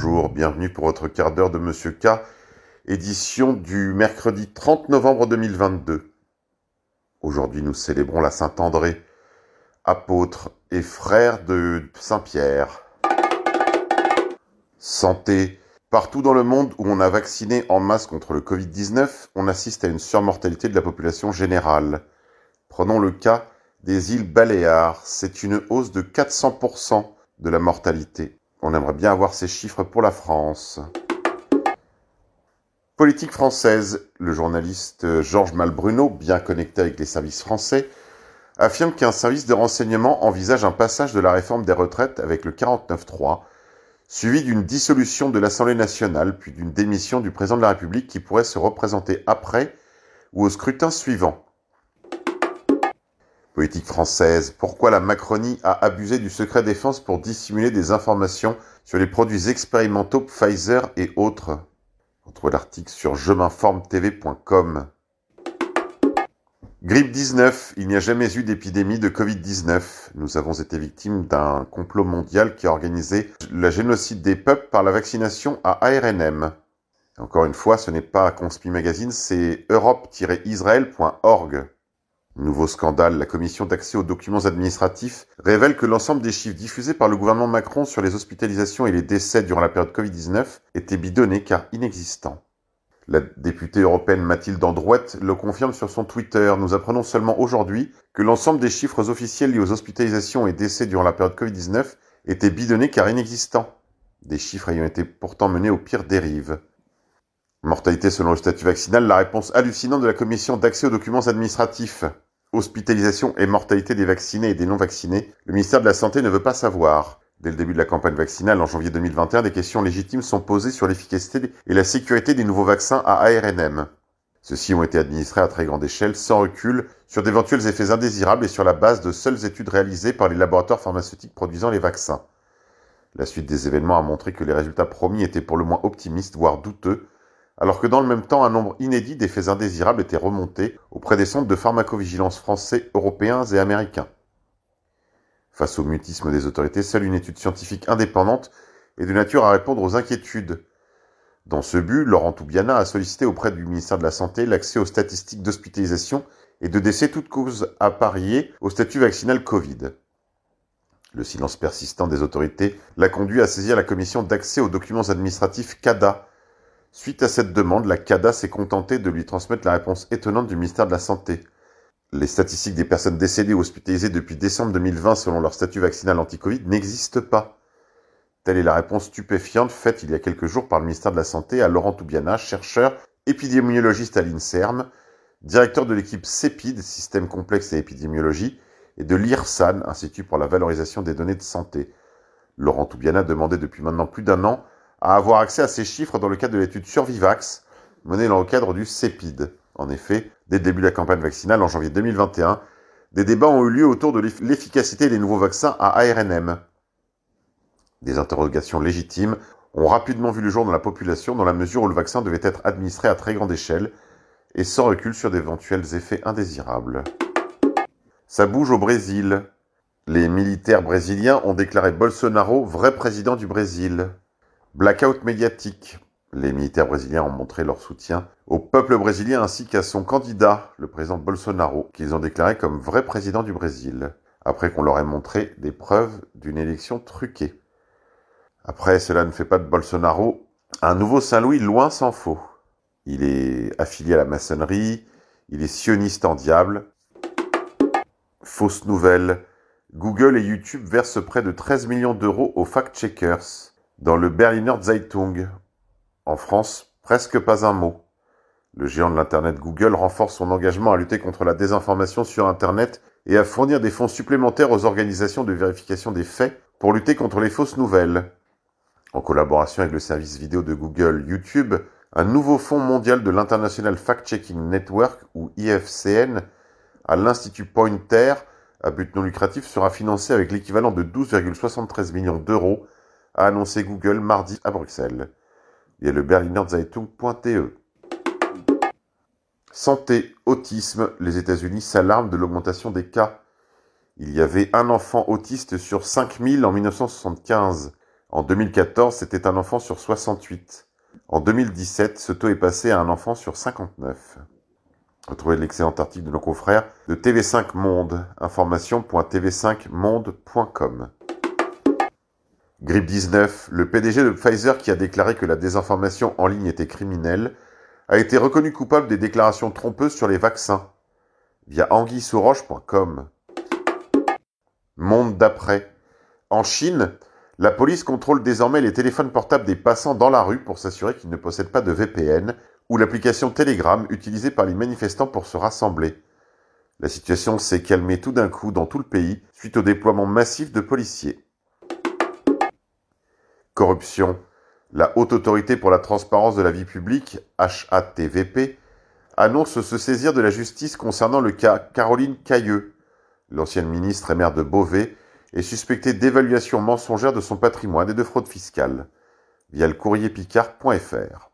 Bonjour, bienvenue pour votre quart d'heure de Monsieur K, édition du mercredi 30 novembre 2022. Aujourd'hui, nous célébrons la Saint-André, apôtre et frère de Saint-Pierre. Santé. Partout dans le monde où on a vacciné en masse contre le Covid-19, on assiste à une surmortalité de la population générale. Prenons le cas des îles Baléares. C'est une hausse de 400% de la mortalité. On aimerait bien avoir ces chiffres pour la France. Politique française. Le journaliste Georges Malbruno, bien connecté avec les services français, affirme qu'un service de renseignement envisage un passage de la réforme des retraites avec le 49.3, suivi d'une dissolution de l'Assemblée nationale, puis d'une démission du président de la République qui pourrait se représenter après ou au scrutin suivant. Politique française. Pourquoi la Macronie a abusé du secret défense pour dissimuler des informations sur les produits expérimentaux Pfizer et autres? Retrouvez l'article sur je m'informe-tv.com. Grippe 19. Il n'y a jamais eu d'épidémie de Covid-19. Nous avons été victimes d'un complot mondial qui a organisé le génocide des peuples par la vaccination à ARNM. Encore une fois, ce n'est pas Conspi Magazine, c'est europe-israël.org. Nouveau scandale, la commission d'accès aux documents administratifs révèle que l'ensemble des chiffres diffusés par le gouvernement Macron sur les hospitalisations et les décès durant la période Covid-19 étaient bidonnés car inexistants. La députée européenne Mathilde Androuette le confirme sur son Twitter. Nous apprenons seulement aujourd'hui que l'ensemble des chiffres officiels liés aux hospitalisations et décès durant la période Covid-19 étaient bidonnés car inexistants. Des chiffres ayant été pourtant menés aux pires dérives. Mortalité selon le statut vaccinal, la réponse hallucinante de la commission d'accès aux documents administratifs hospitalisation et mortalité des vaccinés et des non-vaccinés, le ministère de la Santé ne veut pas savoir. Dès le début de la campagne vaccinale en janvier 2021, des questions légitimes sont posées sur l'efficacité et la sécurité des nouveaux vaccins à ARNM. Ceux-ci ont été administrés à très grande échelle, sans recul, sur d'éventuels effets indésirables et sur la base de seules études réalisées par les laboratoires pharmaceutiques produisant les vaccins. La suite des événements a montré que les résultats promis étaient pour le moins optimistes, voire douteux, alors que dans le même temps, un nombre inédit d'effets indésirables était remonté auprès des centres de pharmacovigilance français, européens et américains. Face au mutisme des autorités, seule une étude scientifique indépendante est de nature à répondre aux inquiétudes. Dans ce but, Laurent Toubiana a sollicité auprès du ministère de la Santé l'accès aux statistiques d'hospitalisation et de décès toutes causes appariées au statut vaccinal Covid. Le silence persistant des autorités l'a conduit à saisir la commission d'accès aux documents administratifs CADA, Suite à cette demande, la CADA s'est contentée de lui transmettre la réponse étonnante du ministère de la Santé. Les statistiques des personnes décédées ou hospitalisées depuis décembre 2020 selon leur statut vaccinal anti-Covid n'existent pas. Telle est la réponse stupéfiante faite il y a quelques jours par le ministère de la Santé à Laurent Toubiana, chercheur épidémiologiste à l'INSERM, directeur de l'équipe CEPID, Système complexe et épidémiologie, et de l'IRSAN, Institut pour la valorisation des données de santé. Laurent Toubiana demandait depuis maintenant plus d'un an à avoir accès à ces chiffres dans le cadre de l'étude Survivax menée dans le cadre du CEPID. En effet, dès le début de la campagne vaccinale en janvier 2021, des débats ont eu lieu autour de l'efficacité des nouveaux vaccins à ARNM. Des interrogations légitimes ont rapidement vu le jour dans la population dans la mesure où le vaccin devait être administré à très grande échelle et sans recul sur d'éventuels effets indésirables. Ça bouge au Brésil. Les militaires brésiliens ont déclaré Bolsonaro vrai président du Brésil. Blackout médiatique. Les militaires brésiliens ont montré leur soutien au peuple brésilien ainsi qu'à son candidat, le président Bolsonaro, qu'ils ont déclaré comme vrai président du Brésil, après qu'on leur ait montré des preuves d'une élection truquée. Après, cela ne fait pas de Bolsonaro un nouveau Saint-Louis loin s'en faut. Il est affilié à la maçonnerie, il est sioniste en diable. Fausse nouvelle. Google et YouTube versent près de 13 millions d'euros aux fact-checkers. Dans le Berliner Zeitung, en France, presque pas un mot. Le géant de l'Internet Google renforce son engagement à lutter contre la désinformation sur Internet et à fournir des fonds supplémentaires aux organisations de vérification des faits pour lutter contre les fausses nouvelles. En collaboration avec le service vidéo de Google YouTube, un nouveau fonds mondial de l'International Fact-Checking Network, ou IFCN, à l'Institut Pointer, à but non lucratif, sera financé avec l'équivalent de 12,73 millions d'euros a annoncé Google mardi à Bruxelles. Il y a le Berliner Zeitung.de. Santé, autisme, les États-Unis s'alarment de l'augmentation des cas. Il y avait un enfant autiste sur 5000 en 1975. En 2014, c'était un enfant sur 68. En 2017, ce taux est passé à un enfant sur 59. Retrouvez l'excellent article de nos confrères de TV5 Monde, information.tv5monde.com. Grippe 19, le PDG de Pfizer qui a déclaré que la désinformation en ligne était criminelle, a été reconnu coupable des déclarations trompeuses sur les vaccins via anguissouroche.com. Monde d'après. En Chine, la police contrôle désormais les téléphones portables des passants dans la rue pour s'assurer qu'ils ne possèdent pas de VPN ou l'application Telegram utilisée par les manifestants pour se rassembler. La situation s'est calmée tout d'un coup dans tout le pays suite au déploiement massif de policiers. Corruption. La Haute Autorité pour la Transparence de la Vie Publique, HATVP, annonce se saisir de la justice concernant le cas Caroline Cailleux. L'ancienne ministre et maire de Beauvais est suspectée d'évaluation mensongère de son patrimoine et de fraude fiscale, via le courrierpicard.fr.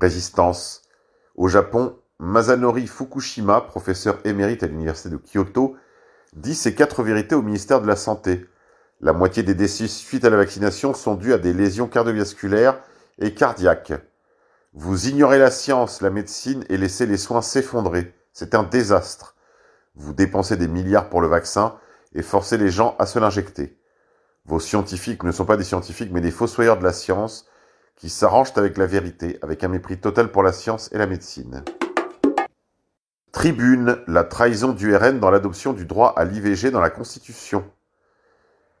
Résistance. Au Japon, Masanori Fukushima, professeur émérite à l'université de Kyoto, dit ses quatre vérités au ministère de la Santé. La moitié des décès suite à la vaccination sont dus à des lésions cardiovasculaires et cardiaques. Vous ignorez la science, la médecine et laissez les soins s'effondrer. C'est un désastre. Vous dépensez des milliards pour le vaccin et forcez les gens à se l'injecter. Vos scientifiques ne sont pas des scientifiques mais des fossoyeurs de la science qui s'arrangent avec la vérité, avec un mépris total pour la science et la médecine. Tribune, la trahison du RN dans l'adoption du droit à l'IVG dans la Constitution.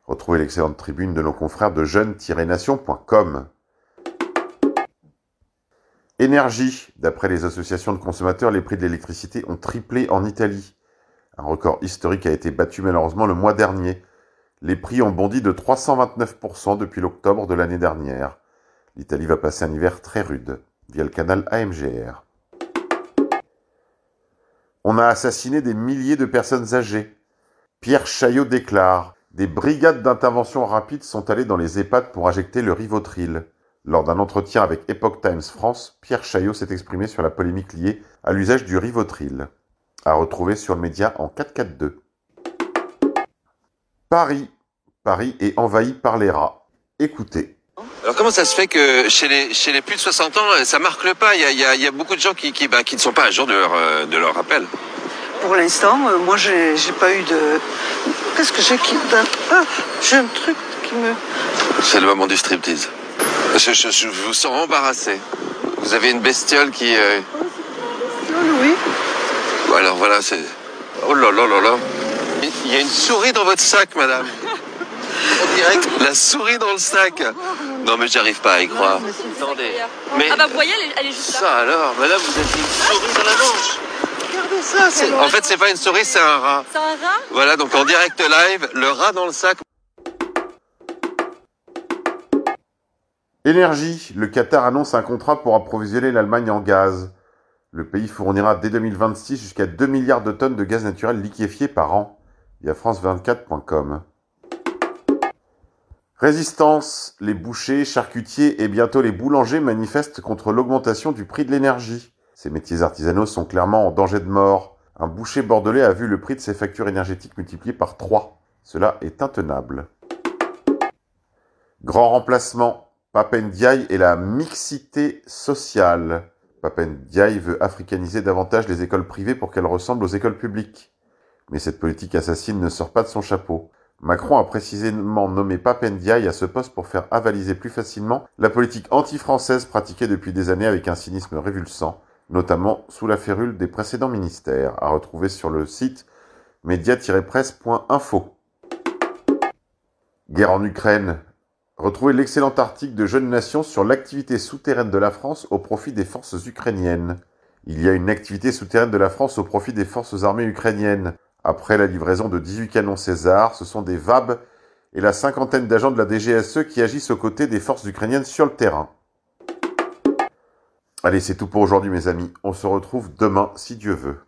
Retrouvez l'excellente tribune de nos confrères de jeunes-nation.com. Énergie. D'après les associations de consommateurs, les prix de l'électricité ont triplé en Italie. Un record historique a été battu malheureusement le mois dernier. Les prix ont bondi de 329% depuis l'octobre de l'année dernière. L'Italie va passer un hiver très rude, via le canal AMGR. On a assassiné des milliers de personnes âgées. Pierre Chaillot déclare Des brigades d'intervention rapide sont allées dans les EHPAD pour injecter le rivotril. Lors d'un entretien avec Epoch Times France, Pierre Chaillot s'est exprimé sur la polémique liée à l'usage du Rivotril, à retrouver sur le média en 442. Paris. Paris est envahi par les rats. Écoutez. Alors comment ça se fait que chez les, chez les plus de 60 ans, ça marque le pas? Il y, a, il, y a, il y a, beaucoup de gens qui, qui, bah, qui ne sont pas à jour de leur, euh, de leur rappel. Pour l'instant, euh, moi j'ai pas eu de... Qu'est-ce que j'ai qui... Ah, j'ai un truc qui me... C'est le moment du striptease. Je, je, je, vous sens embarrassé. Vous avez une bestiole qui. Euh... Oui. Bon, alors voilà, c'est. Oh là là là là. Il y a une souris dans votre sac, madame. En direct, la souris dans le sac. Non, mais j'arrive pas à y croire. Non, Attendez. Mais... Ah bah vous voyez, elle est, elle est juste là. Ça alors, madame, vous avez une souris dans la manche. Regardez ça, c'est. En fait, c'est pas une souris, c'est un rat. C'est un rat Voilà, donc en direct live, le rat dans le sac. Énergie. Le Qatar annonce un contrat pour approvisionner l'Allemagne en gaz. Le pays fournira dès 2026 jusqu'à 2 milliards de tonnes de gaz naturel liquéfié par an, via France24.com. Résistance. Les bouchers, charcutiers et bientôt les boulangers manifestent contre l'augmentation du prix de l'énergie. Ces métiers artisanaux sont clairement en danger de mort. Un boucher bordelais a vu le prix de ses factures énergétiques multiplié par 3. Cela est intenable. Grand remplacement. Papendiaï et la mixité sociale. Papendiaï veut africaniser davantage les écoles privées pour qu'elles ressemblent aux écoles publiques. Mais cette politique assassine ne sort pas de son chapeau. Macron a précisément nommé Papendiaï à ce poste pour faire avaliser plus facilement la politique anti-française pratiquée depuis des années avec un cynisme révulsant, notamment sous la férule des précédents ministères, à retrouver sur le site média-presse.info. Guerre en Ukraine, Retrouvez l'excellent article de Jeune Nation sur l'activité souterraine de la France au profit des forces ukrainiennes. Il y a une activité souterraine de la France au profit des forces armées ukrainiennes. Après la livraison de 18 canons César, ce sont des VAB et la cinquantaine d'agents de la DGSE qui agissent aux côtés des forces ukrainiennes sur le terrain. Allez, c'est tout pour aujourd'hui mes amis. On se retrouve demain si Dieu veut.